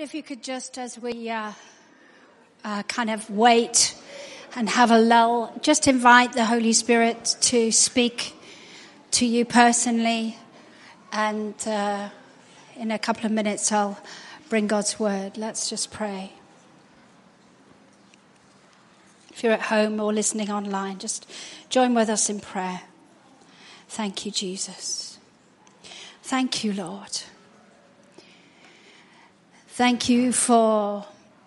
if you could just, as we uh, uh, kind of wait and have a lull, just invite the Holy Spirit to speak to you personally. And uh, in a couple of minutes, I'll bring God's word. Let's just pray. If you're at home or listening online, just join with us in prayer. Thank you, Jesus. Thank you, Lord. Thank you for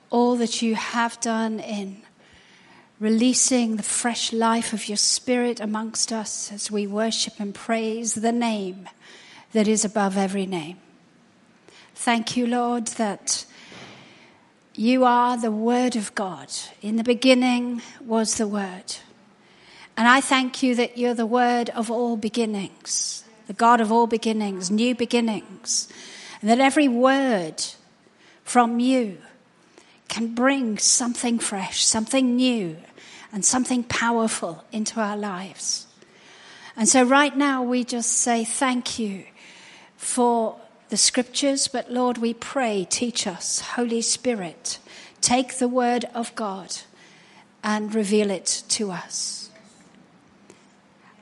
all that you have done in releasing the fresh life of your spirit amongst us as we worship and praise the name that is above every name. Thank you, Lord, that you are the Word of God. In the beginning was the Word. And I thank you that you're the Word of all beginnings, the God of all beginnings, new beginnings, and that every word from you can bring something fresh, something new, and something powerful into our lives. And so, right now, we just say thank you for the scriptures, but Lord, we pray, teach us, Holy Spirit, take the word of God and reveal it to us.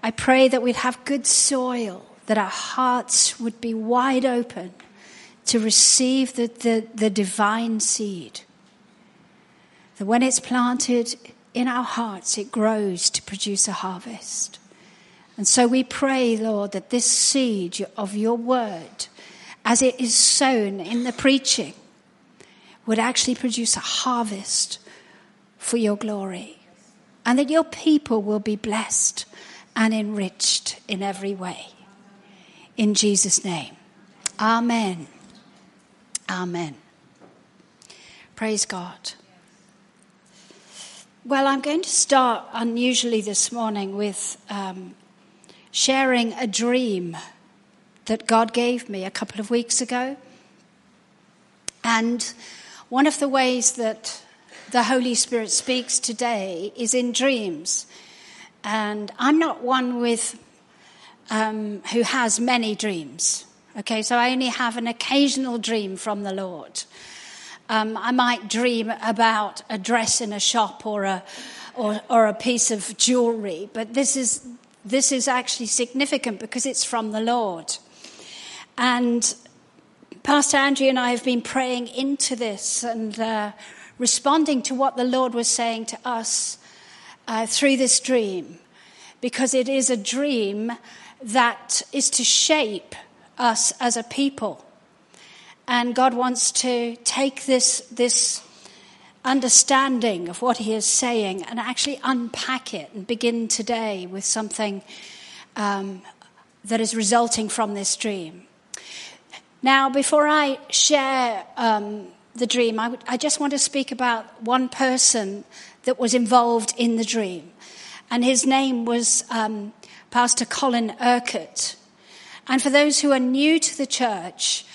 I pray that we'd have good soil, that our hearts would be wide open to receive the, the, the divine seed. That when it's planted in our hearts, it grows to produce a harvest. And so we pray, Lord, that this seed of your word, as it is sown in the preaching, would actually produce a harvest for your glory. And that your people will be blessed and enriched in every way. In Jesus' name. Amen. Amen. Praise God. Well, I'm going to start unusually this morning with um, sharing a dream that God gave me a couple of weeks ago. And one of the ways that the Holy Spirit speaks today is in dreams. And I'm not one with um, who has many dreams. Okay, so I only have an occasional dream from the Lord. Um, I might dream about a dress in a shop or a, or, or a piece of jewelry, but this is, this is actually significant because it's from the Lord. And Pastor Andrew and I have been praying into this and uh, responding to what the Lord was saying to us uh, through this dream, because it is a dream that is to shape us as a people. And God wants to take this, this understanding of what He is saying and actually unpack it and begin today with something um, that is resulting from this dream. Now, before I share um, the dream, I, just want to speak about one person that was involved in the dream. And his name was um, Pastor Colin Urquhart. And for those who are new to the church,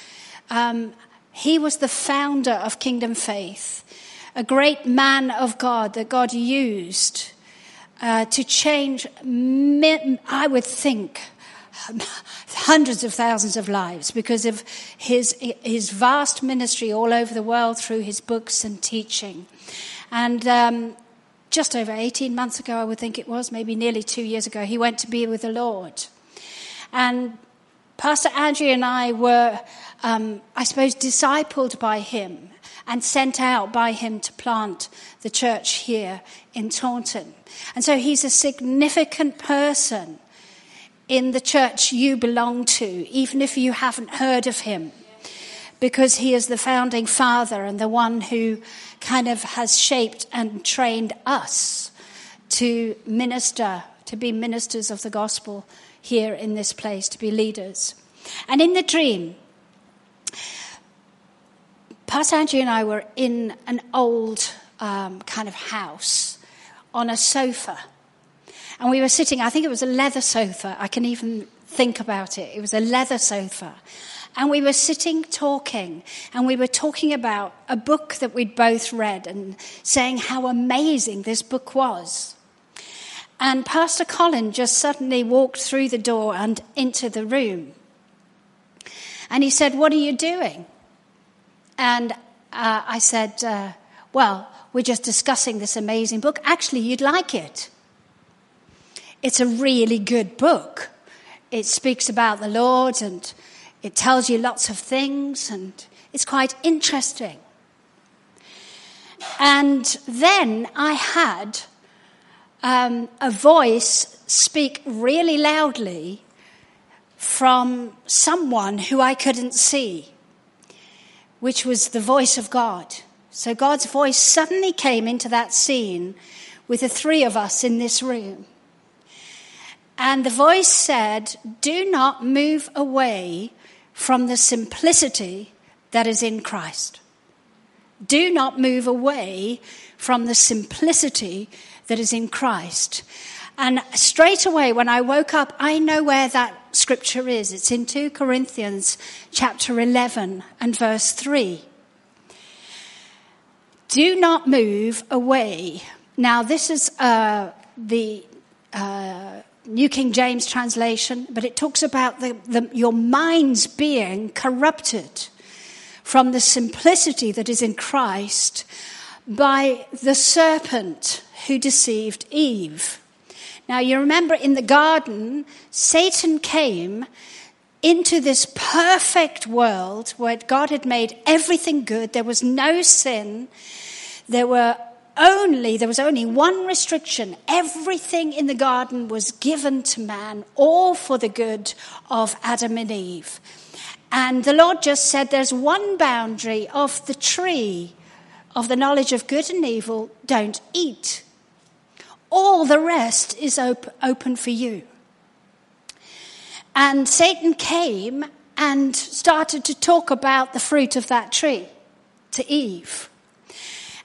um, he was the founder of Kingdom Faith, a great man of God that God used uh, to change, I would think, hundreds of thousands of lives because of his, his vast ministry all over the world through his books and teaching. And um, just over 18 months ago, I would think it was, maybe nearly two years ago, he went to be with the Lord. And Pastor Andrew and I were, um, I suppose, discipled by him and sent out by him to plant the church here in Taunton. And so he's a significant person in the church you belong to, even if you haven't heard of him, because he is the founding father and the one who kind of has shaped and trained us to minister, to be ministers of the gospel here in this place to be leaders. And in the dream, Pastor Andrew and I were in an old um, kind of house on a sofa. And we were sitting, I think it was a leather sofa. I can even think about it. It was a leather sofa. And we were sitting talking, and we were talking about a book that we'd both read and saying how amazing this book was. And Pastor Colin just suddenly walked through the door and into the room. And he said, What are you doing? And uh, I said, uh, Well, we're just discussing this amazing book. Actually, you'd like it. It's a really good book. It speaks about the Lord and it tells you lots of things, and it's quite interesting. And then I had um, a voice speak really loudly from someone who I couldn't see, which was the voice of God. So God's voice suddenly came into that scene with the three of us in this room. And the voice said, Do not move away from the simplicity that is in Christ. Do not move away from the simplicity that is in Christ. And straight away, when I woke up, I know where that scripture is. It's in 2 Corinthians chapter 11 and verse 3. Do not move away. Now, this is uh, the uh, New King James translation, but it talks about the, the, your minds being corrupted from the simplicity that is in Christ by the serpent who deceived Eve. Now, you remember in the garden, Satan came into this perfect world where God had made everything good. There was no sin. There were only, there was only one restriction. Everything in the garden was given to man, all for the good of Adam and Eve. And the Lord just said there's one boundary of the tree of the knowledge of good and evil, don't eat. All the rest is op- open for you. And Satan came and started to talk about the fruit of that tree to Eve.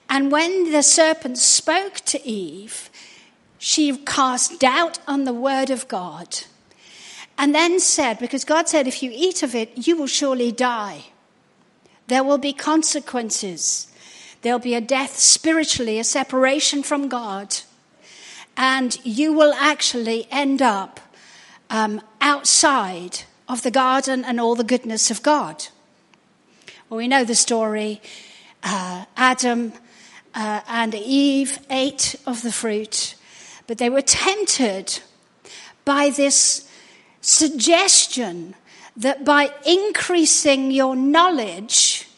And when the serpent spoke to Eve, she cast doubt on the word of God. And then said, because God said, if you eat of it, you will surely die. There will be consequences. There'll be a death spiritually, a separation from God. And you will actually end up um, outside of the garden and all the goodness of God. Well, we know the story. Uh, Adam uh, and Eve ate of the fruit, but they were tempted by this suggestion that by increasing your knowledge,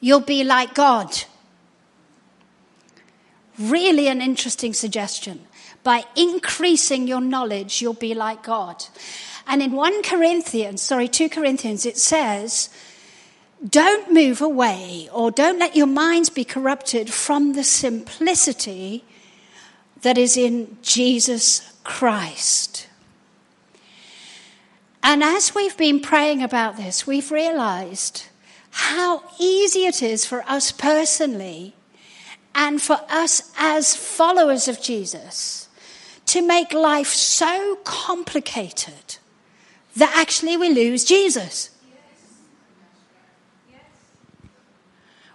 you'll be like God. Really, an interesting suggestion. By increasing your knowledge, you'll be like God. And in 1 Corinthians, sorry, 2 Corinthians, it says, don't move away or don't let your minds be corrupted from the simplicity that is in Jesus Christ. And as we've been praying about this, we've realized how easy it is for us personally and for us as followers of Jesus to make life so complicated that actually we lose Jesus.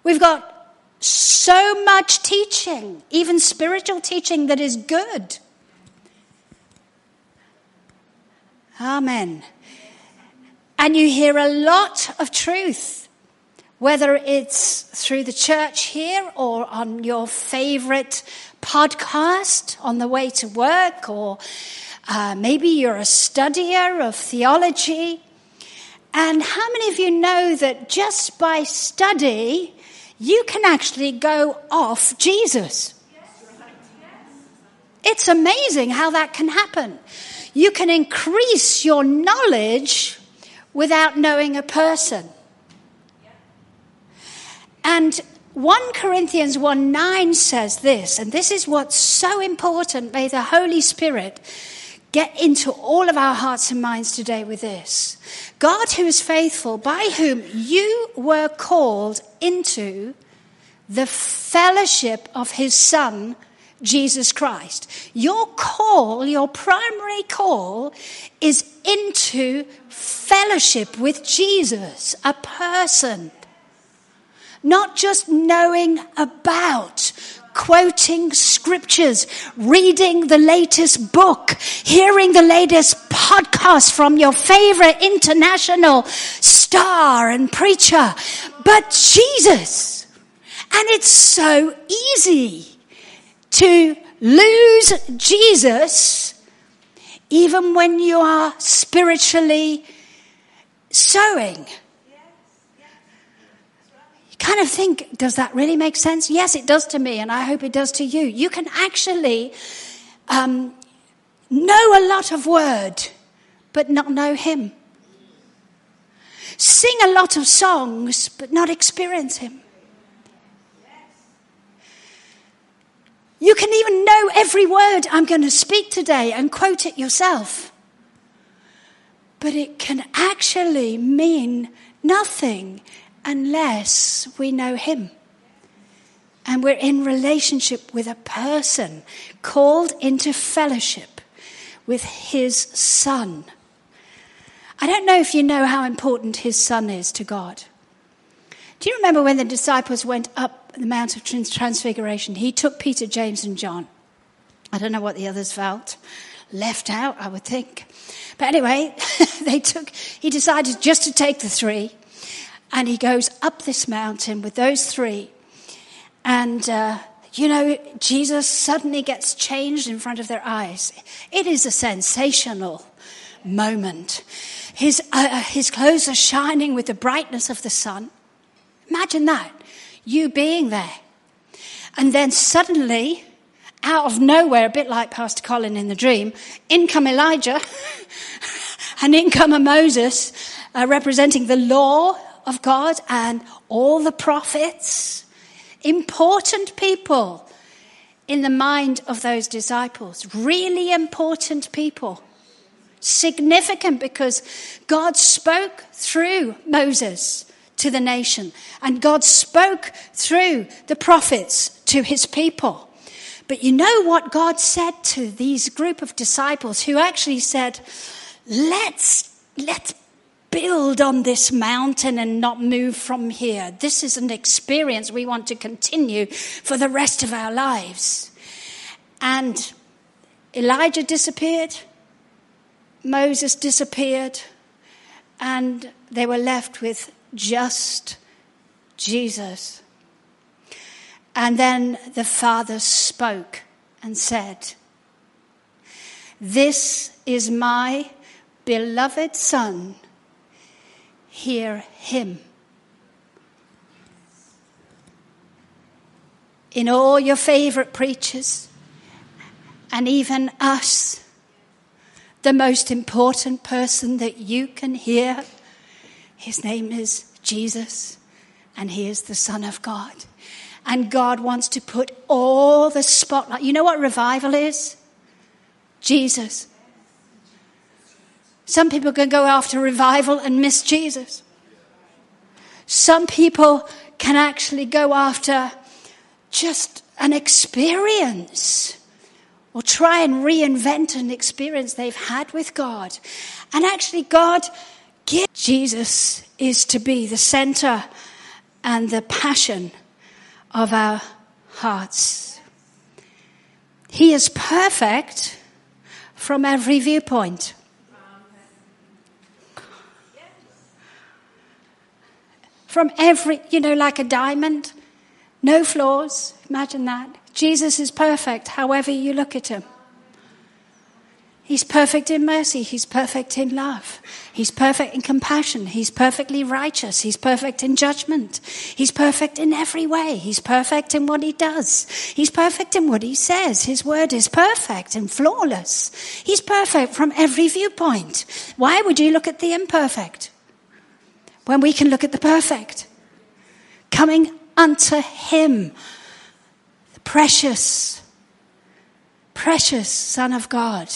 We've got so much teaching, even spiritual teaching, that is good. Amen. And you hear a lot of truth, whether it's through the church here or on your favorite podcast on the way to work, or uh, maybe you're a studier of theology. And how many of you know that just by study, you can actually go off Jesus. It's amazing how that can happen. You can increase your knowledge without knowing a person. And 1 Corinthians 1 9 says this, and this is what's so important. May the Holy Spirit get into all of our hearts and minds today with this. God, who is faithful, by whom you were called into the fellowship of his Son, Jesus Christ. Your call, your primary call, is into fellowship with Jesus, a person. Not just knowing about, quoting scriptures, reading the latest book, hearing the latest podcast from your favorite international star and preacher, but Jesus. And it's so easy to lose Jesus even when you are spiritually sowing. Kind of think, does that really make sense? Yes, it does to me, and I hope it does to you. You can actually um, know a lot of word, but not know Him. Sing a lot of songs, but not experience Him. You can even know every word I'm going to speak today and quote it yourself. But it can actually mean nothing unless we know Him. And we're in relationship with a person called into fellowship with His Son. I don't know if you know how important His Son is to God. Do you remember when the disciples went up the Mount of Transfiguration, he took Peter, James, and John. I don't know what the others felt. Left out, I would think. But anyway, they took, he decided just to take the three. And he goes up this mountain with those three. And, uh, you know, Jesus suddenly gets changed in front of their eyes. It is a sensational moment. His, uh, his clothes are shining with the brightness of the sun. Imagine that you being there. And then suddenly, out of nowhere, a bit like Pastor Colin in the dream, in come Elijah and in come a Moses uh, representing the law of God and all the prophets. Important people in the mind of those disciples. Really important people. Significant because God spoke through Moses to the nation. And God spoke through the prophets to his people. But you know what God said to these group of disciples who actually said, let's, let's build on this mountain and not move from here. This is an experience we want to continue for the rest of our lives. And Elijah disappeared. Moses disappeared. And they were left with just Jesus. And then the Father spoke and said, This is my beloved Son. Hear him. In all your favorite preachers, and even us, the most important person that you can hear his name is Jesus, and he is the Son of God. And God wants to put all the spotlight. You know what revival is? Jesus. Some people can go after revival and miss Jesus. Some people can actually go after just an experience or try and reinvent an experience they've had with God. And actually, God Jesus is to be the center and the passion of our hearts. He is perfect from every viewpoint. From every, you know, like a diamond, no flaws. Imagine that. Jesus is perfect, however you look at him. He's perfect in mercy. He's perfect in love. He's perfect in compassion. He's perfectly righteous. He's perfect in judgment. He's perfect in every way. He's perfect in what he does. He's perfect in what he says. His word is perfect and flawless. He's perfect from every viewpoint. Why would you look at the imperfect when we can look at the perfect? Coming unto him, the precious, precious Son of God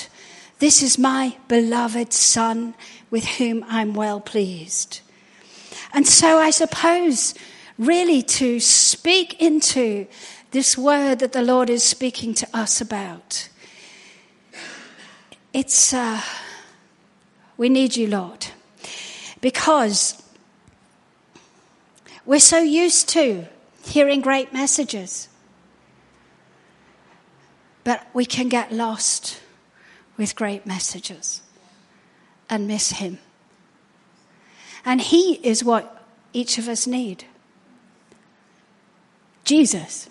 this is my beloved Son with whom I'm well pleased. And so I suppose, really, to speak into this word that the Lord is speaking to us about, it's, uh, we need you, Lord, because we're so used to hearing great messages, but we can get lost with great messages and miss him. And He is what each of us need. Jesus,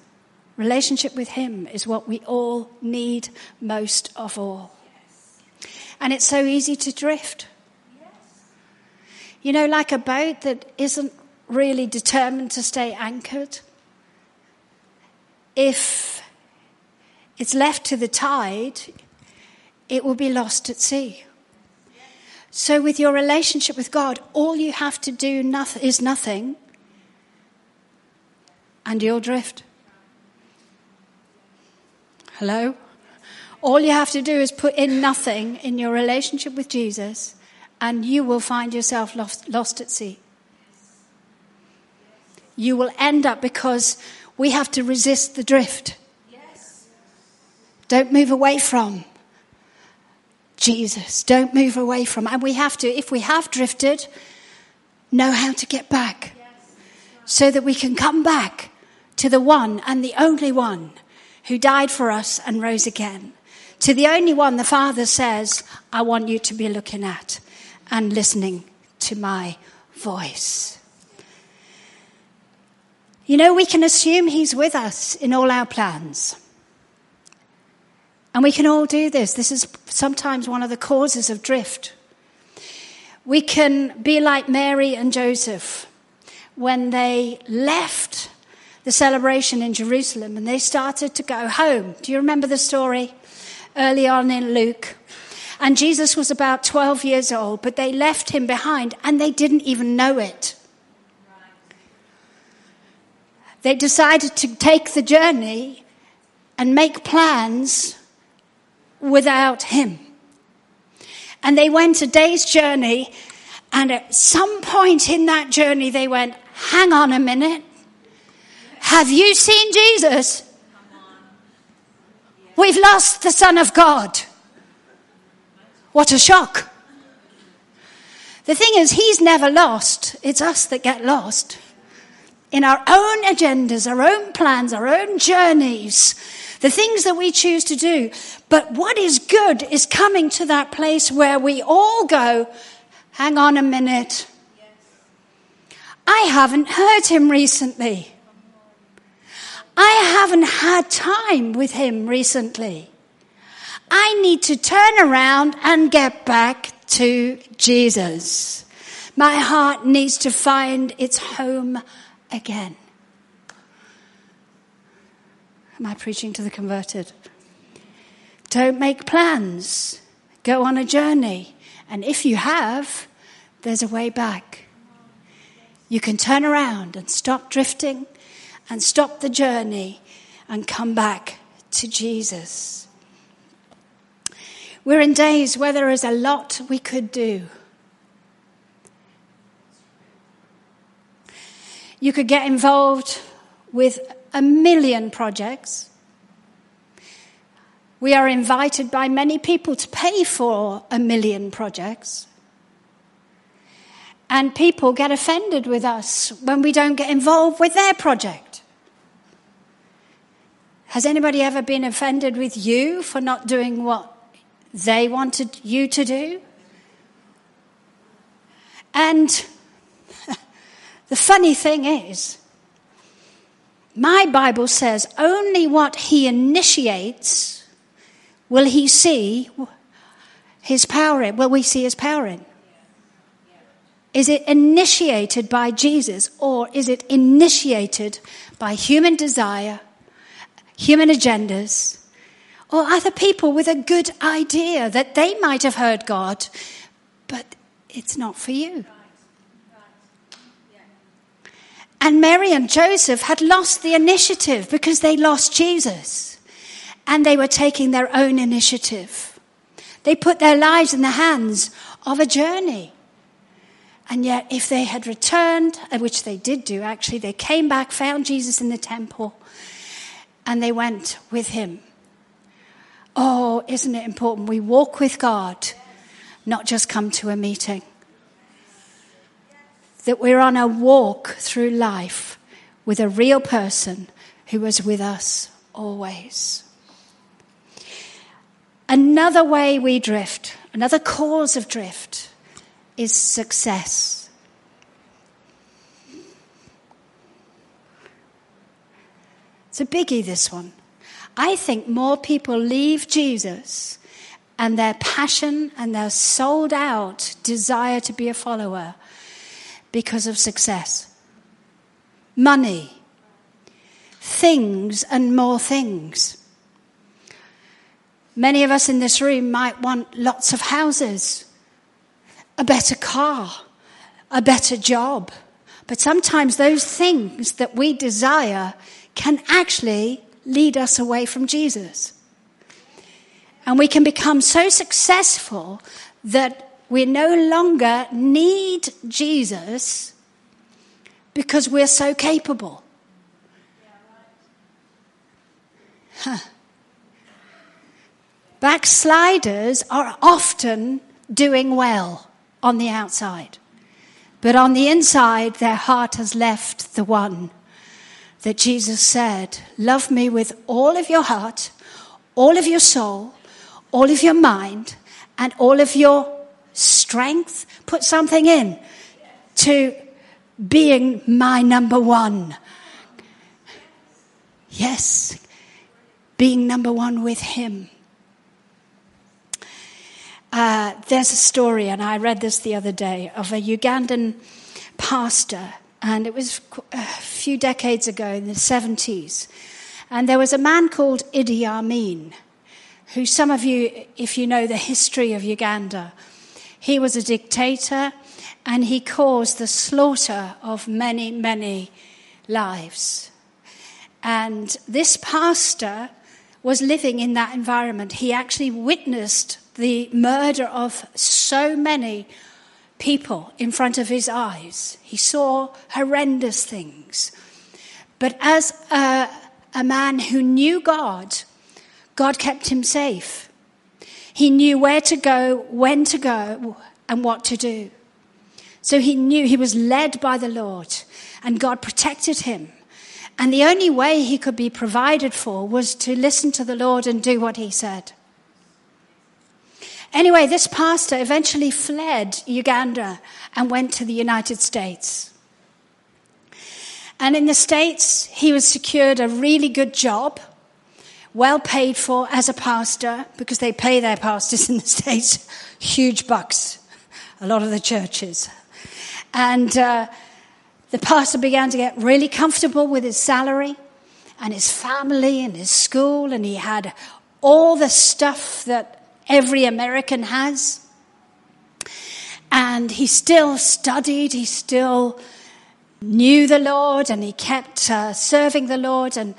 relationship with Him is what we all need most of all. And it's so easy to drift. You know, like a boat that isn't really determined to stay anchored. If it's left to the tide, it will be lost at sea. So, with your relationship with God, all you have to do is nothing, and you'll drift. Hello? All you have to do is put in nothing in your relationship with Jesus, and you will find yourself lost, lost at sea. You will end up because we have to resist the drift. Don't move away from. Jesus. Don't move away from. And we have to, if we have drifted, know how to get back so that we can come back to the one and the only one who died for us and rose again. To the only one the Father says, I want you to be looking at and listening to my voice. You know, we can assume He's with us in all our plans. And we can all do this. This is sometimes one of the causes of drift. We can be like Mary and Joseph when they left the celebration in Jerusalem and they started to go home. Do you remember the story early on in Luke? And Jesus was about 12 years old, but they left him behind and they didn't even know it. They decided to take the journey and make plans without him. And they went a day's journey, and at some point in that journey, they went, Hang on a minute. Have you seen Jesus? We've lost the Son of God. What a shock. The thing is, He's never lost. It's us that get lost. In our own agendas, our own plans, our own journeys the things that we choose to do. But what is good is coming to that place where we all go, hang on a minute. I haven't heard him recently. I haven't had time with him recently. I need to turn around and get back to Jesus. My heart needs to find its home again. Am I preaching to the converted? Don't make plans. Go on a journey. And if you have, there's a way back. You can turn around and stop drifting and stop the journey and come back to Jesus. We're in days where there is a lot we could do. You could get involved with a million projects. We are invited by many people to pay for a million projects. And people get offended with us when we don't get involved with their project. Has anybody ever been offended with you for not doing what they wanted you to do? And the funny thing is, my Bible says only what he initiates will he see his power in. Will we see his power in? Is it initiated by Jesus or is it initiated by human desire, human agendas, or other people with a good idea that they might have heard God, but it's not for you? And Mary and Joseph had lost the initiative because they lost Jesus. And they were taking their own initiative. They put their lives in the hands of a journey. And yet, if they had returned, uh, which they did do actually, they came back, found Jesus in the temple, and they went with him. Oh, isn't it important? We walk with God, not just come to a meeting that we're on a walk through life with a real person who was with us always. Another way we drift, another cause of drift, is success. It's a biggie, this one. I think more people leave Jesus and their passion and their sold out desire to be a follower because of success. Money, things, and more things. Many of us in this room might want lots of houses, a better car, a better job. But sometimes those things that we desire can actually lead us away from Jesus. And we can become so successful that we no longer need Jesus because we're so capable. Huh. Backsliders are often doing well on the outside, but on the inside, their heart has left the one that Jesus said, Love me with all of your heart, all of your soul, all of your mind, and all of your strength. Put something in to being my number one. Yes, being number one with Him. Uh, there's a story, and I read this the other day, of a Ugandan pastor, and it was a few decades ago in the 70s. And there was a man called Idi Amin, who some of you, if you know the history of Uganda, he was a dictator and he caused the slaughter of many, many lives. And this pastor was living in that environment. He actually witnessed the murder of so many people in front of his eyes. He saw horrendous things. But as a, a, man who knew God, God kept him safe. He knew where to go, when to go, and what to do. So he knew he was led by the Lord, and God protected him. And the only way he could be provided for was to listen to the Lord and do what he said. Anyway, this pastor eventually fled Uganda and went to the United States. And in the States, he was secured a really good job, well paid for as a pastor, because they pay their pastors in the States huge bucks, a lot of the churches. And uh, the pastor began to get really comfortable with his salary and his family and his school, and he had all the stuff that every American has. And he still studied, he still knew the Lord, and he kept uh, serving the Lord. And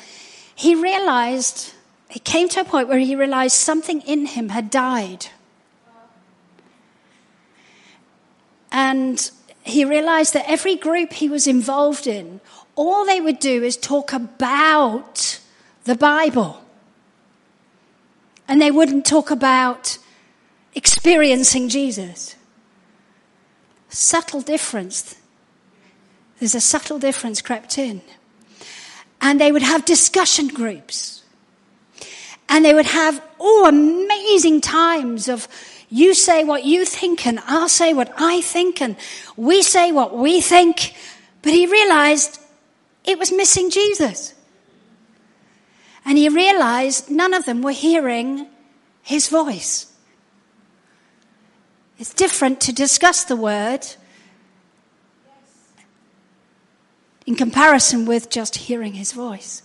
he realized, he came to a point where he realized something in him had died. And he realized that every group he was involved in, all they would do is talk about the Bible. And they wouldn't talk about experiencing Jesus. Subtle difference. There's a subtle difference crept in. And they would have discussion groups. And they would have, oh, amazing times of you say what you think and I'll say what I think and we say what we think. But he realized it was missing Jesus. And he realized none of them were hearing his voice. It's different to discuss the word in comparison with just hearing his voice.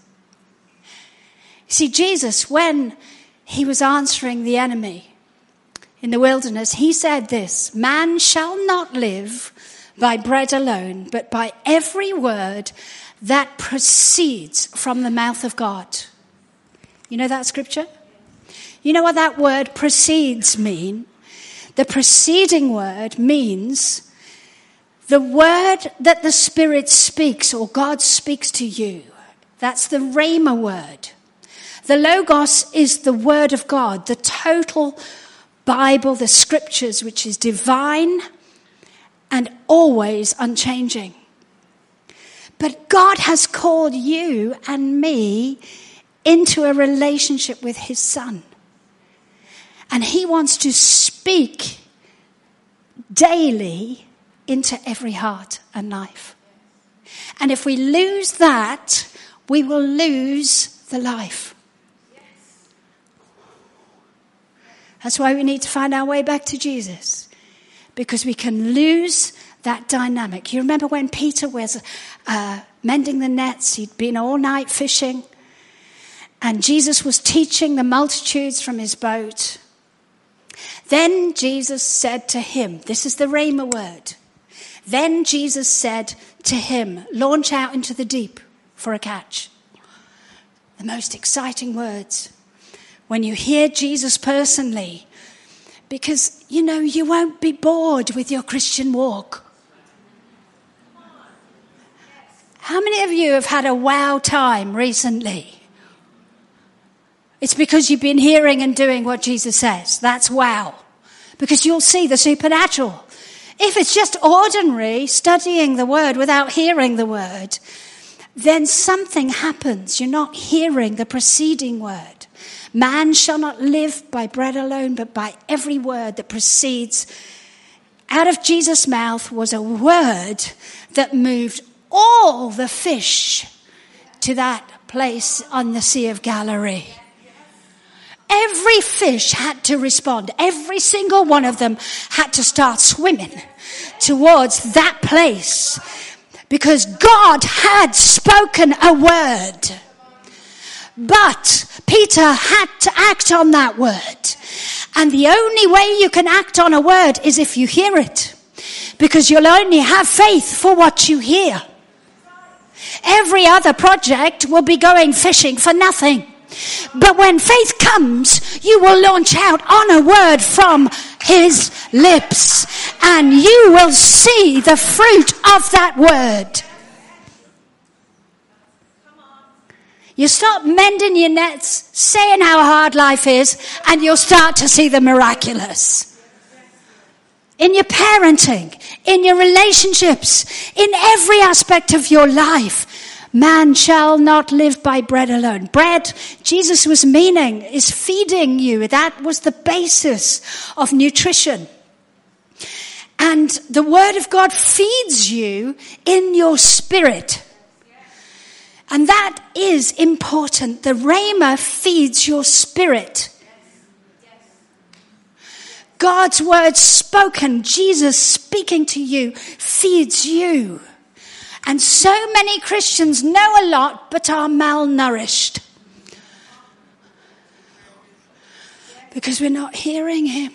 See, Jesus, when he was answering the enemy in the wilderness, he said this Man shall not live by bread alone, but by every word that proceeds from the mouth of God. You know that scripture? You know what that word proceeds mean? The preceding word means the word that the Spirit speaks or God speaks to you. That's the Rhema word. The Logos is the word of God, the total Bible, the scriptures, which is divine and always unchanging. But God has called you and me into a relationship with his son. And he wants to speak daily into every heart and life. And if we lose that, we will lose the life. That's why we need to find our way back to Jesus. Because we can lose that dynamic. You remember when Peter was uh, mending the nets, he'd been all night fishing, and Jesus was teaching the multitudes from his boat. Then Jesus said to him, This is the Rhema word. Then Jesus said to him, Launch out into the deep for a catch. The most exciting words. When you hear Jesus personally, because you know, you won't be bored with your Christian walk. How many of you have had a wow time recently? It's because you've been hearing and doing what Jesus says. That's wow. Because you'll see the supernatural. If it's just ordinary studying the word without hearing the word, then something happens. You're not hearing the preceding word. Man shall not live by bread alone, but by every word that proceeds out of Jesus' mouth was a word that moved all the fish to that place on the Sea of Galilee. Every fish had to respond. Every single one of them had to start swimming towards that place because God had spoken a word. But Peter had to act on that word. And the only way you can act on a word is if you hear it. Because you'll only have faith for what you hear. Every other project will be going fishing for nothing. But when faith comes, you will launch out on a word from his lips and you will see the fruit of that word. You stop mending your nets, saying how hard life is, and you'll start to see the miraculous. In your parenting, in your relationships, in every aspect of your life, Man shall not live by bread alone. Bread, Jesus was meaning, is feeding you. That was the basis of nutrition. And the Word of God feeds you in your spirit. And that is important. The Rhema feeds your spirit. God's word spoken, Jesus speaking to you, feeds you. And so many Christians know a lot but are malnourished. Because we're not hearing Him.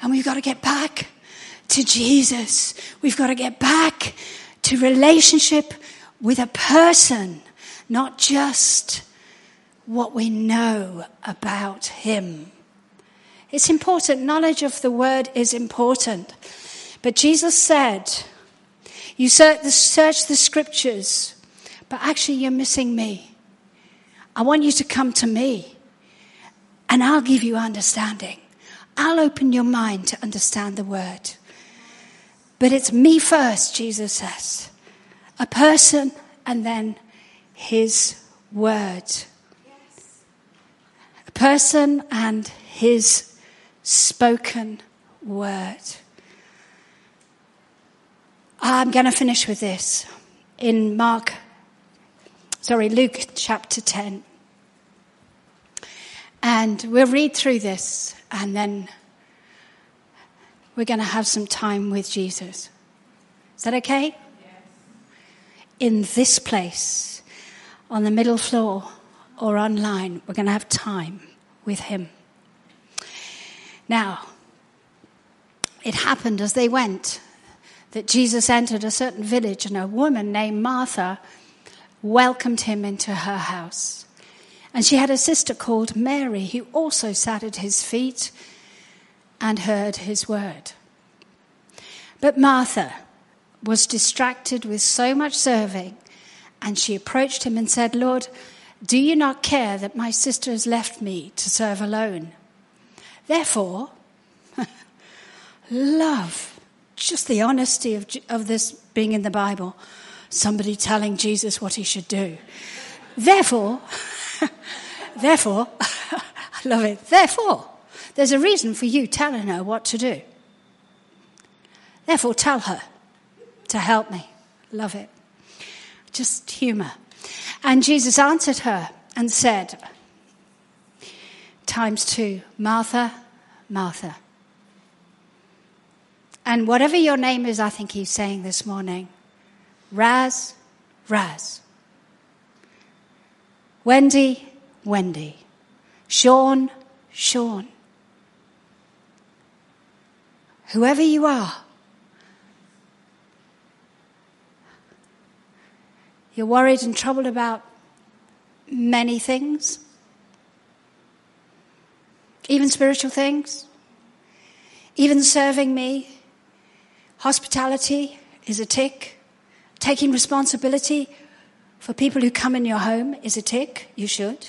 And we've got to get back to Jesus. We've got to get back to relationship with a person, not just what we know about Him. It's important. Knowledge of the Word is important. But Jesus said, you search the, search the scriptures, but actually you're missing me. I want you to come to me and I'll give you understanding. I'll open your mind to understand the word. But it's me first, Jesus says. A person and then his word. A person and his spoken word. I'm going to finish with this in Mark, sorry, Luke chapter 10. And we'll read through this and then we're going to have some time with Jesus. Is that okay? In this place, on the middle floor or online, we're going to have time with Him. Now, it happened as they went that Jesus entered a certain village and a woman named Martha welcomed him into her house. And she had a sister called Mary who also sat at his feet and heard his word. But Martha was distracted with so much serving, and she approached him and said, Lord, do you not care that my sister has left me to serve alone? Therefore, love just the honesty of, of this being in the Bible. Somebody telling Jesus what he should do. Therefore, therefore, I love it. Therefore, there's a reason for you telling her what to do. Therefore, tell her to help me. Love it. Just humor. And Jesus answered her and said, times two, Martha, Martha. And whatever your name is, I think he's saying this morning, Raz, Raz. Wendy, Wendy. Sean, Sean. Whoever you are, you're worried and troubled about many things, even spiritual things, even serving me. Hospitality is a tick. Taking responsibility for people who come in your home is a tick. You should.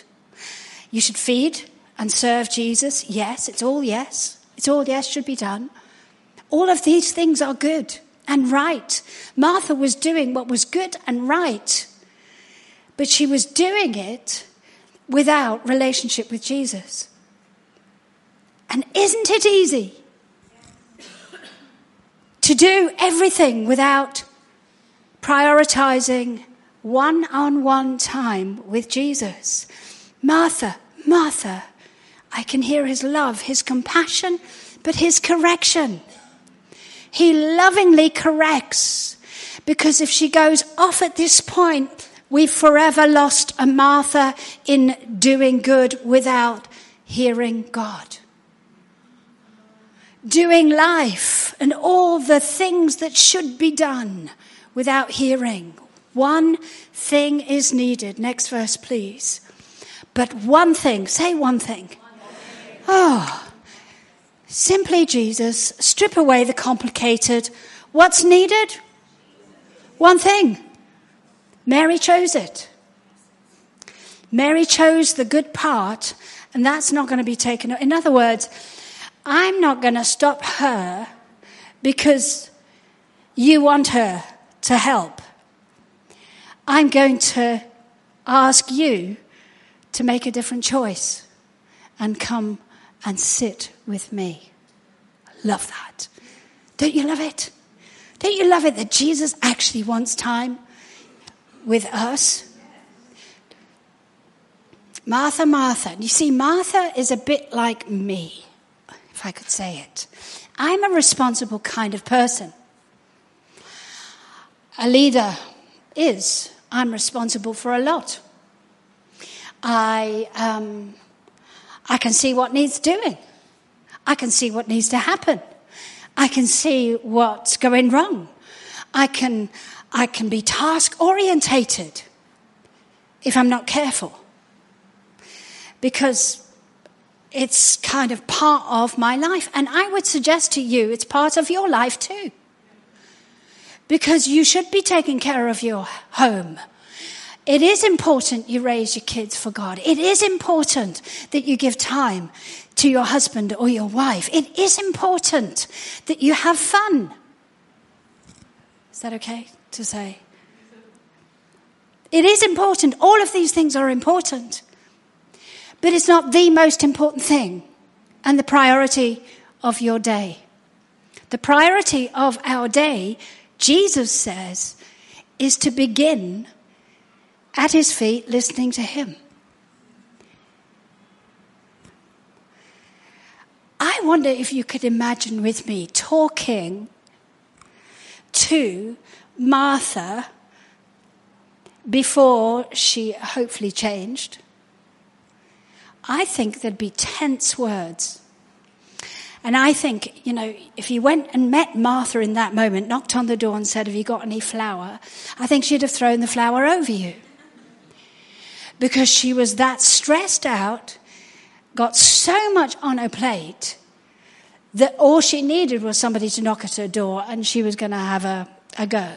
You should feed and serve Jesus. Yes, it's all yes. It's all yes should be done. All of these things are good and right. Martha was doing what was good and right, but she was doing it without relationship with Jesus. And isn't it easy to do everything without prioritizing one on one time with Jesus? Martha, Martha, I can hear his love, his compassion, but his correction. He lovingly corrects. Because if she goes off at this point, we've forever lost a Martha in doing good without hearing God. Doing life and all the things that should be done without hearing. One thing is needed. Next verse, please. But one thing, say one thing. Oh, Simply Jesus, strip away the complicated. What's needed? One thing. Mary chose it. Mary chose the good part, and that's not going to be taken. In other words, I'm not going to stop her because you want her to help. I'm going to ask you to make a different choice and come and sit with me. Love that. Don't you love it? Don't you love it that Jesus actually wants time with us? Martha, Martha. You see, Martha is a bit like me, if I could say it. I'm a responsible kind of person. A leader is. I'm responsible for a lot. I um, I can see what needs doing. I can see what needs to happen. I can see what's going wrong. I can, I can be task orientated if I'm not careful. Because it's kind of part of my life. And I would suggest to you it's part of your life too. Because you should be taking care of your home. It is important you raise your kids for God. It is important that you give time to your husband or your wife. It is important that you have fun. Is that okay to say? It is important. All of these things are important. But it's not the most important thing and the priority of your day. The priority of our day, Jesus says, is to begin at his feet listening to him. I wonder if you could imagine with me talking to Martha before she hopefully changed. I think there'd be tense words. And I think, you know, if you went and met Martha in that moment, knocked on the door and said, Have you got any flour? I think she'd have thrown the flour over you because she was that stressed out, got so much on her plate that all she needed was somebody to knock at her door and she was going to have a, a go.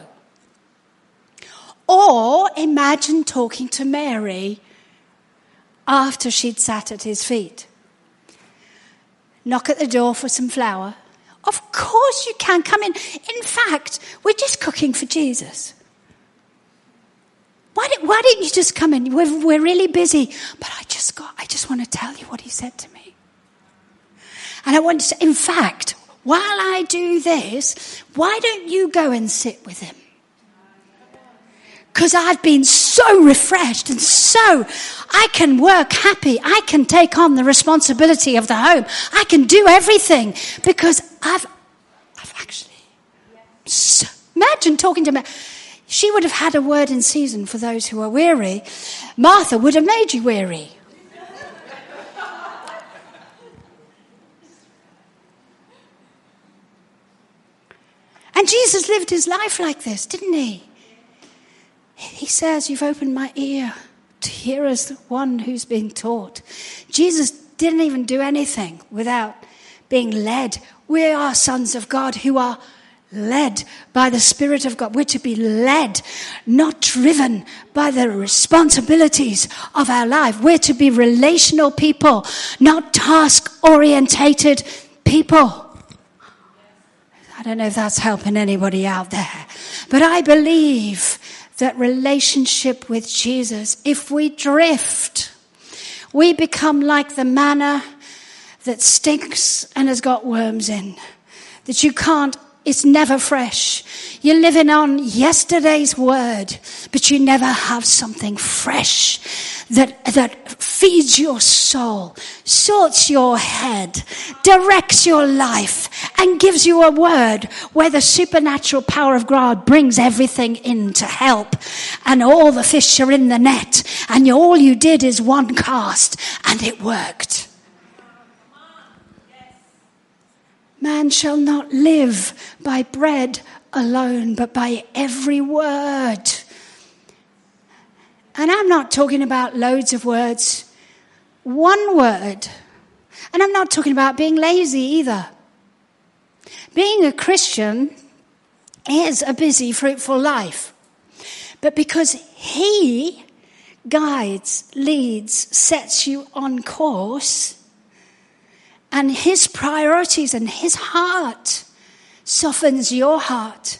Or imagine talking to Mary after she'd sat at his feet. Knock at the door for some flour. Of course you can come in. In fact, we're just cooking for Jesus. Why, did, why didn't you just come in? We're, we're really busy. But I just got, I just want to tell you what he said to me. And I want to, say in fact, while I do this, why don't you go and sit with him? Because I've been so so refreshed and so, I can work happy. I can take on the responsibility of the home. I can do everything because I've, I've actually, so, imagine talking to me. She would have had a word in season for those who are weary. Martha would have made you weary. And Jesus lived his life like this, didn't he? He says, You've opened my ear to hear as one who's been taught. Jesus didn't even do anything without being led. We are sons of God who are led by the Spirit of God. We're to be led, not driven by the responsibilities of our life. We're to be relational people, not task orientated people. I don't know if that's helping anybody out there, but I believe that relationship with Jesus, if we drift, we become like the manna that stinks and has got worms in, that you can't it's never fresh. You're living on yesterday's word, but you never have something fresh that, that feeds your soul, sorts your head, directs your life, and gives you a word where the supernatural power of God brings everything in to help. And all the fish are in the net, and all you did is one cast, and it worked. Man shall not live by bread alone, but by every word. And I'm not talking about loads of words, one word. And I'm not talking about being lazy either. Being a Christian is a busy, fruitful life. But because He guides, leads, sets you on course, and his priorities and his heart softens your heart,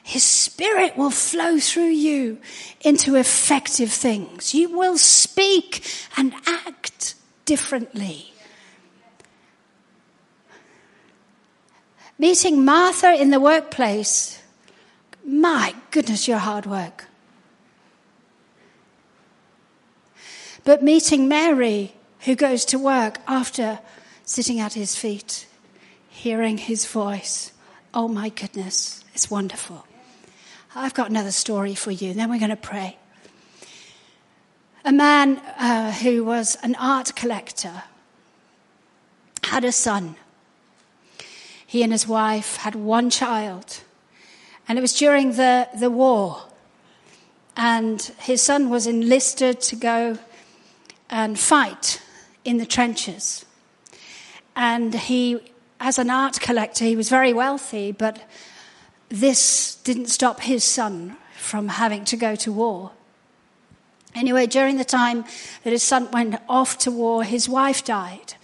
his spirit will flow through you into effective things. You will speak and act differently. Meeting Martha in the workplace, my goodness, your hard work. But meeting Mary, who goes to work after sitting at his feet, hearing his voice. Oh my goodness, it's wonderful. I've got another story for you, and then we're going to pray. A man uh, who was an art collector had a son. He and his wife had one child, and it was during the, the war. And his son was enlisted to go and fight in the trenches. And he, as an art collector, he was very wealthy, but this didn't stop his son from having to go to war. Anyway, during the time that his son went off to war, his wife died,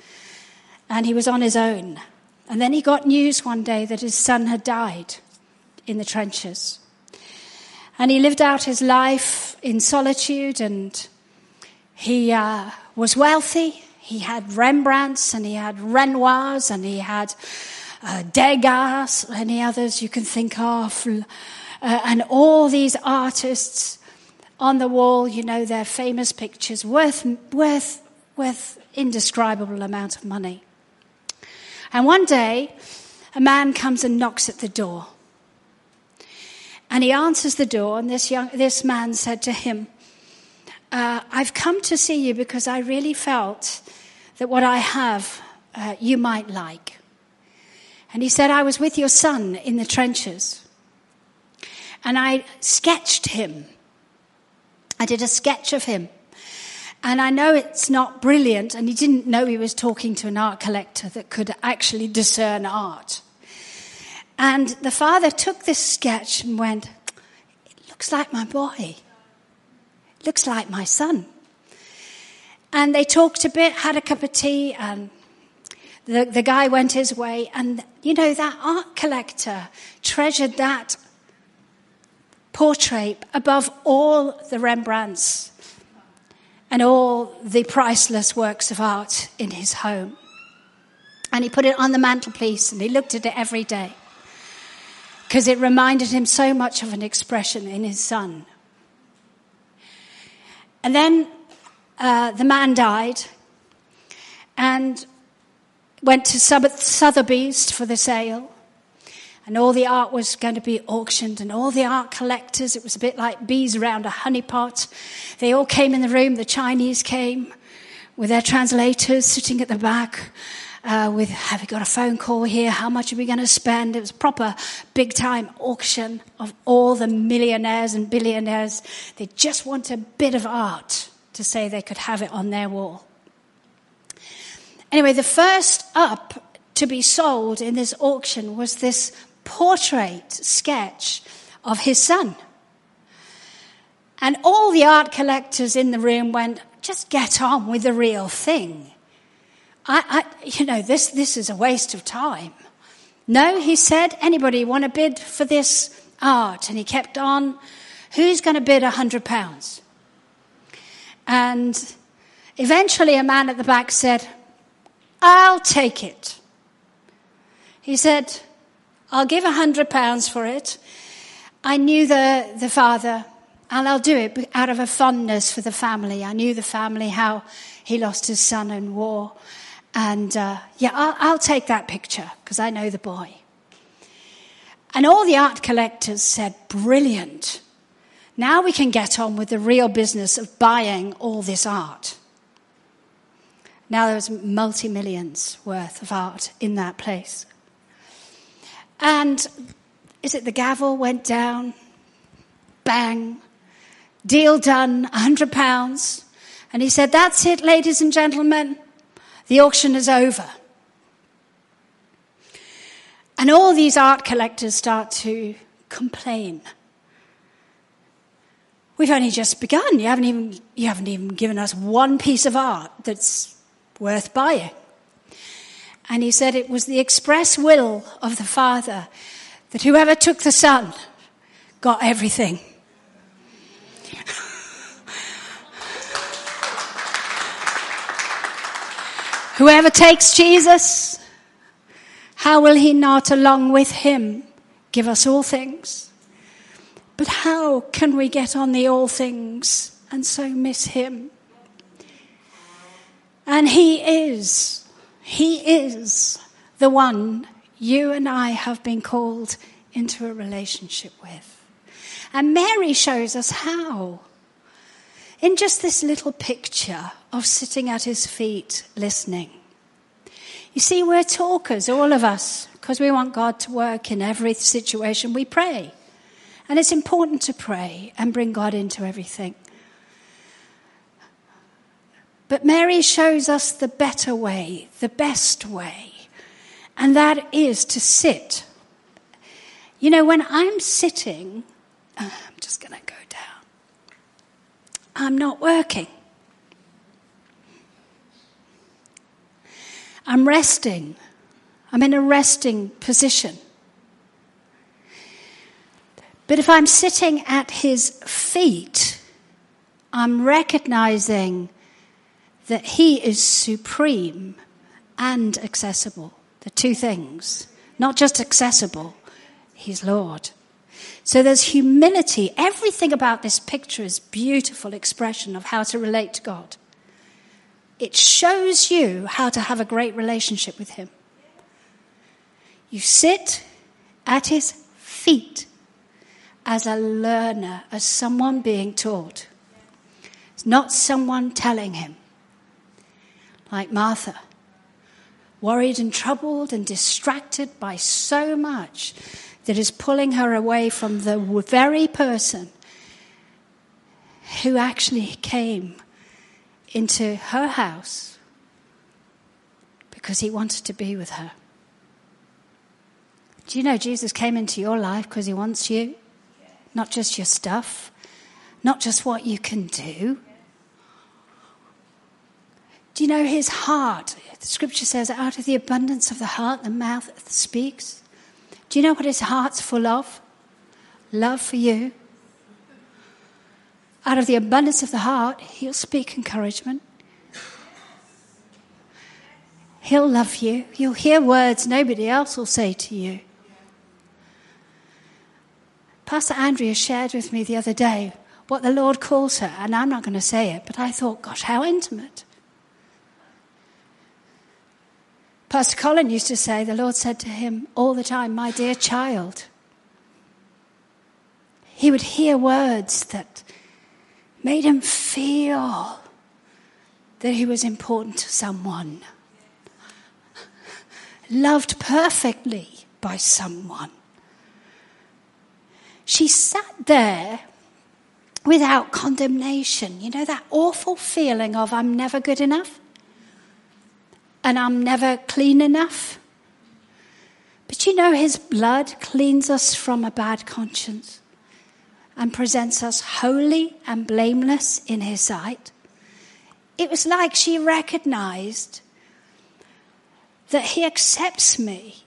and he was on his own. And then he got news one day that his son had died in the trenches. And he lived out his life in solitude, and he uh, was wealthy, he had Rembrandts and he had Renoirs and he had uh, Degas, any others you can think of, uh, and all these artists on the wall, you know, their famous pictures, worth, worth, worth indescribable amount of money. And one day, a man comes and knocks at the door. And he answers the door, and this, young, this man said to him, uh, I've come to see you because I really felt that what I have uh, you might like. And he said, I was with your son in the trenches. And I sketched him. I did a sketch of him. And I know it's not brilliant, and he didn't know he was talking to an art collector that could actually discern art. And the father took this sketch and went, It looks like my boy. It looks like my son. And they talked a bit, had a cup of tea, and the, the guy went his way. And, you know, that art collector treasured that portrait above all the Rembrandts and all the priceless works of art in his home. And he put it on the mantelpiece and he looked at it every day because it reminded him so much of an expression in his son. And then uh, the man died and went to Sotheby's for the sale. And all the art was going to be auctioned, and all the art collectors, it was a bit like bees around a honeypot. They all came in the room. The Chinese came with their translators sitting at the back. Uh, with have we got a phone call here? How much are we going to spend? It was proper big time auction of all the millionaires and billionaires. They just want a bit of art to say they could have it on their wall. Anyway, the first up to be sold in this auction was this portrait sketch of his son. And all the art collectors in the room went, just get on with the real thing. I, I, you know, this, this is a waste of time. No, he said, anybody want to bid for this art? And he kept on, who's going to bid a hundred pounds? And eventually a man at the back said, I'll take it. He said, I'll give a hundred pounds for it. I knew the, the father, and I'll do it out of a fondness for the family. I knew the family, how he lost his son in war. And uh, yeah, I'll, I'll take that picture because I know the boy. And all the art collectors said, brilliant. Now we can get on with the real business of buying all this art. Now there was multi millions worth of art in that place. And is it the gavel went down? Bang. Deal done, £100. And he said, That's it, ladies and gentlemen. The auction is over. And all these art collectors start to complain. We've only just begun. You haven't even, you haven't even given us one piece of art that's worth buying. And he said it was the express will of the Father that whoever took the Son got everything. whoever takes Jesus, how will he not, along with him, give us all things? But how can we get on the all things and so miss him? And he is he is the one you and I have been called into a relationship with. And Mary shows us how. In just this little picture of sitting at his feet listening. You see, we're talkers, all of us, because we want God to work in every situation. We pray. And it's important to pray and bring God into everything. But Mary shows us the better way, the best way, and that is to sit. You know, when I'm sitting, uh, I'm just going to go down, I'm not working. I'm resting. I'm in a resting position. But if I'm sitting at his feet, I'm recognizing that He is supreme and accessible. The two things. Not just accessible, He's Lord. So there's humility. Everything about this picture is beautiful expression of how to relate to God. It shows you how to have a great relationship with Him. You sit at His feet as a learner, as someone being taught. It's not someone telling Him like Martha, worried and troubled and distracted by so much that is pulling her away from the very person who actually came into her house because he wanted to be with her. Do you know Jesus came into your life because he wants you? Not just your stuff, not just what you can do, do you know his heart? The scripture says, out of the abundance of the heart, the mouth speaks. Do you know what his heart's full of? Love for you. Out of the abundance of the heart, he'll speak encouragement. He'll love you. You'll hear words nobody else will say to you. Pastor Andrea shared with me the other day what the Lord calls her. And I'm not going to say it, but I thought, gosh, how intimate. Pastor Colin used to say, the Lord said to him all the time, My dear child. He would hear words that made him feel that he was important to someone, loved perfectly by someone. She sat there without condemnation. You know, that awful feeling of I'm never good enough and I'm never clean enough. But you know, His blood cleans us from a bad conscience and presents us holy and blameless in His sight. It was like she recognized that He accepts me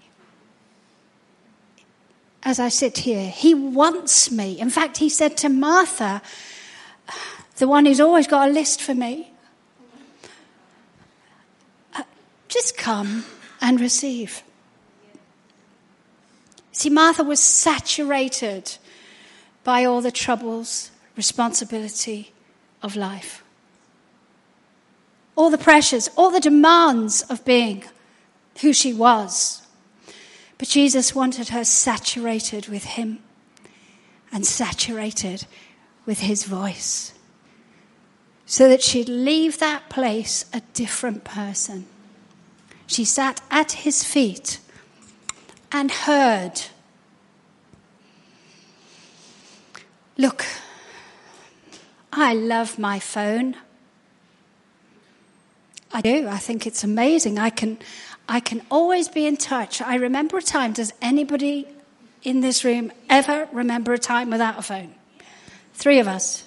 as I sit here. He wants me. In fact, He said to Martha, the one who's always got a list for me, uh, just come and receive. See, Martha was saturated by all the troubles, responsibility of life, all the pressures, all the demands of being who she was. But Jesus wanted her saturated with Him and saturated with His voice so that she'd leave that place a different person. She sat at his feet and heard. Look, I love my phone. I do. I think it's amazing. I can, I can always be in touch. I remember a time. Does anybody in this room ever remember a time without a phone? Three of us.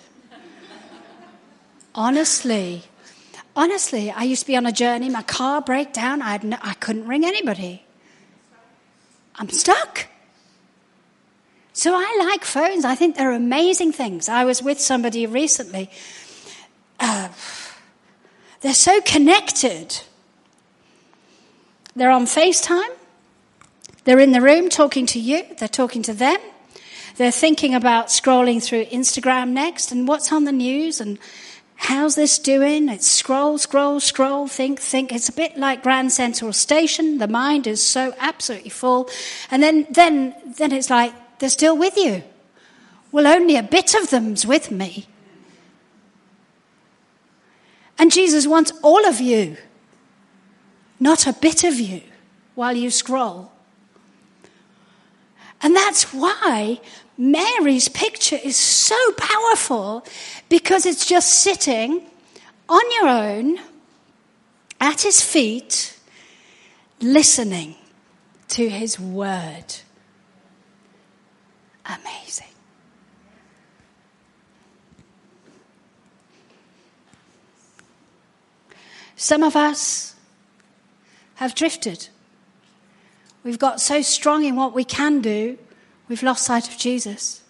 Honestly, Honestly, I used to be on a journey, my car broke down, I, no, I couldn't ring anybody. I'm stuck. So I like phones. I think they're amazing things. I was with somebody recently. Uh, they're so connected. They're on FaceTime. They're in the room talking to you. They're talking to them. They're thinking about scrolling through Instagram next and what's on the news and How's this doing? It's scroll, scroll, scroll, think, think. It's a bit like Grand Central Station. The mind is so absolutely full. And then, then, then it's like, they're still with you. Well, only a bit of them's with me. And Jesus wants all of you, not a bit of you while you scroll. And that's why Mary's picture is so powerful because it's just sitting on your own at his feet, listening to his word. Amazing. Some of us have drifted. We've got so strong in what we can do we've lost sight of Jesus.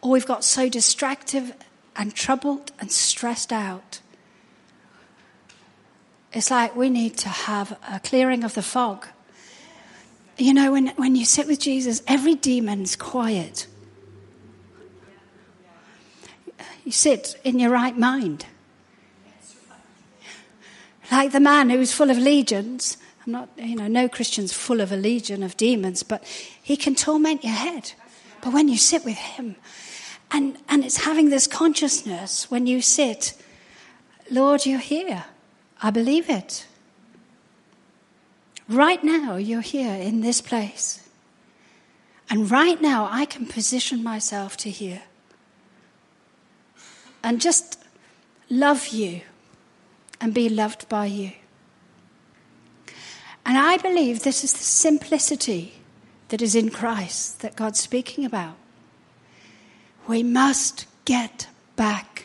Or we've got so distracted and troubled and stressed out. It's like we need to have a clearing of the fog. You know, when, when you sit with Jesus, every demon's quiet. You sit in your right mind. Like the man who's full of legions I'm not, you know, no Christian's full of a legion of demons, but he can torment your head. But when you sit with him, and, and it's having this consciousness when you sit, Lord, you're here. I believe it. Right now, you're here in this place. And right now, I can position myself to hear. And just love you and be loved by you. And I believe this is the simplicity that is in Christ that God's speaking about. We must get back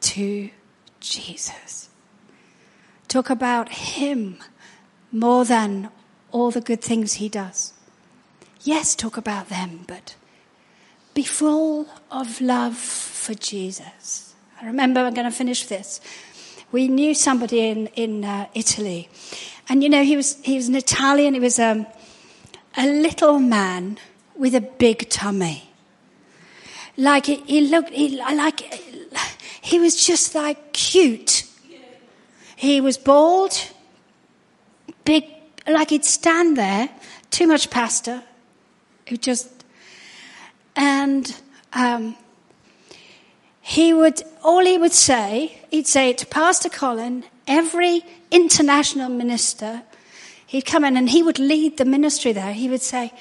to Jesus. Talk about Him more than all the good things He does. Yes, talk about them, but be full of love for Jesus. I remember, I'm going to finish this. We knew somebody in, in uh, Italy, and you know, he was, he was an Italian, he was a little man with a big tummy. like he, he looked, he, like he was just like cute. He was bald, big, like he'd stand there, too much pasta. It just, and um, he would, all he would say, he'd say to Pastor Colin, every international minister, he'd come in and he would lead the ministry there. He would say,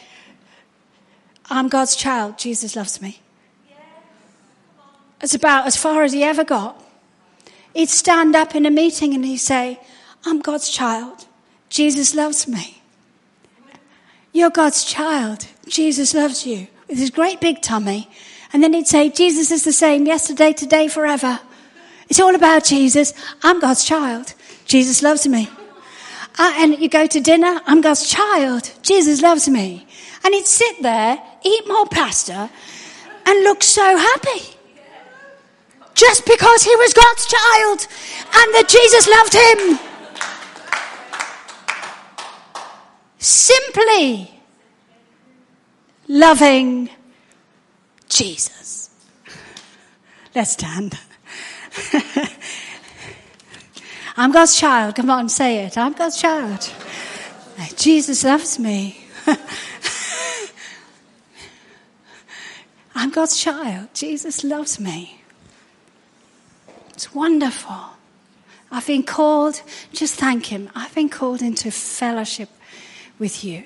I'm God's child, Jesus loves me. It's about as far as he ever got. He'd stand up in a meeting and he'd say, I'm God's child. Jesus loves me. You're God's child. Jesus loves you. With his great big tummy. And then he'd say, Jesus is the same yesterday, today, forever. It's all about Jesus. I'm God's child. Jesus loves me. And you go to dinner, I'm God's child. Jesus loves me. And he'd sit there, eat more pasta, and look so happy just because he was God's child and that Jesus loved him. Simply loving Jesus. Let's stand. I'm God's child. Come on, say it. I'm God's child. Jesus loves me. I'm God's child. Jesus loves me. It's wonderful. I've been called, just thank Him, I've been called into fellowship with you.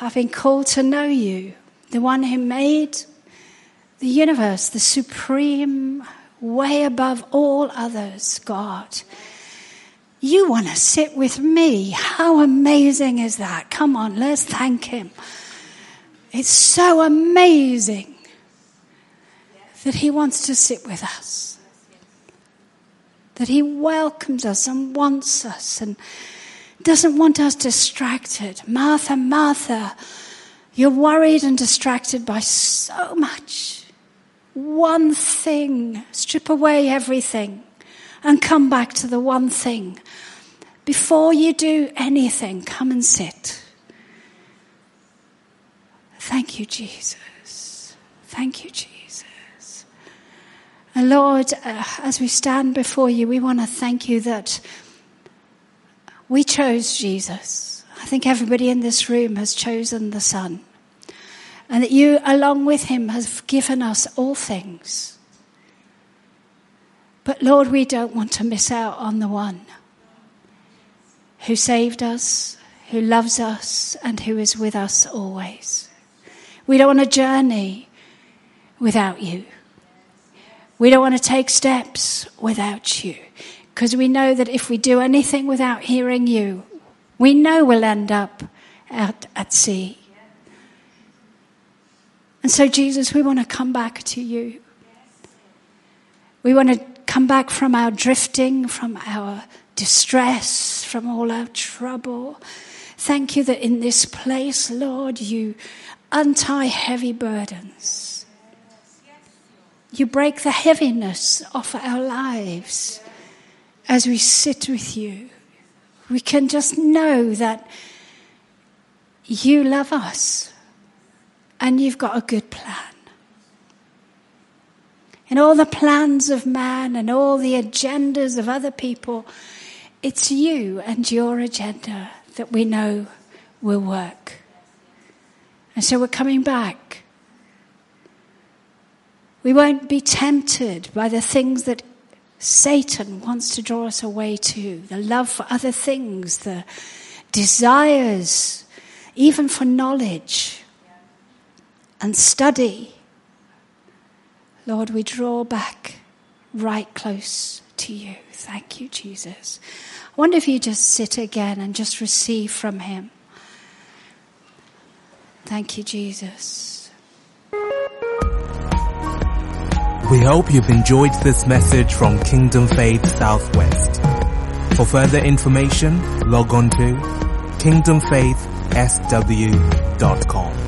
I've been called to know you, the one who made the universe, the supreme, way above all others, God. You want to sit with me. How amazing is that? Come on, let's thank Him. It's so amazing that He wants to sit with us, that He welcomes us and wants us and doesn't want us distracted. Martha, Martha, you're worried and distracted by so much. One thing, strip away everything and come back to the one thing. Before you do anything, come and sit. Thank you, Jesus. Thank you, Jesus. And Lord, uh, as we stand before you, we want to thank you that we chose Jesus. I think everybody in this room has chosen the Son. And that you, along with him, have given us all things. But Lord, we don't want to miss out on the one who saved us, who loves us, and who is with us always. We don't want a journey without you. We don't want to take steps without you because we know that if we do anything without hearing you, we know we'll end up out at sea. And so, Jesus, we want to come back to you. We want to come back from our drifting, from our distress, from all our trouble. Thank you that in this place, Lord, you untie heavy burdens. You break the heaviness off our lives as we sit with you. We can just know that you love us and you've got a good plan. In all the plans of man and all the agendas of other people, it's you and your agenda that we know will work. And so we're coming back we won't be tempted by the things that Satan wants to draw us away to the love for other things, the desires, even for knowledge and study. Lord, we draw back right close to you. Thank you, Jesus. I wonder if you just sit again and just receive from him. Thank you, Jesus. We hope you've enjoyed this message from Kingdom Faith Southwest. For further information, log on to kingdomfaithsw.com.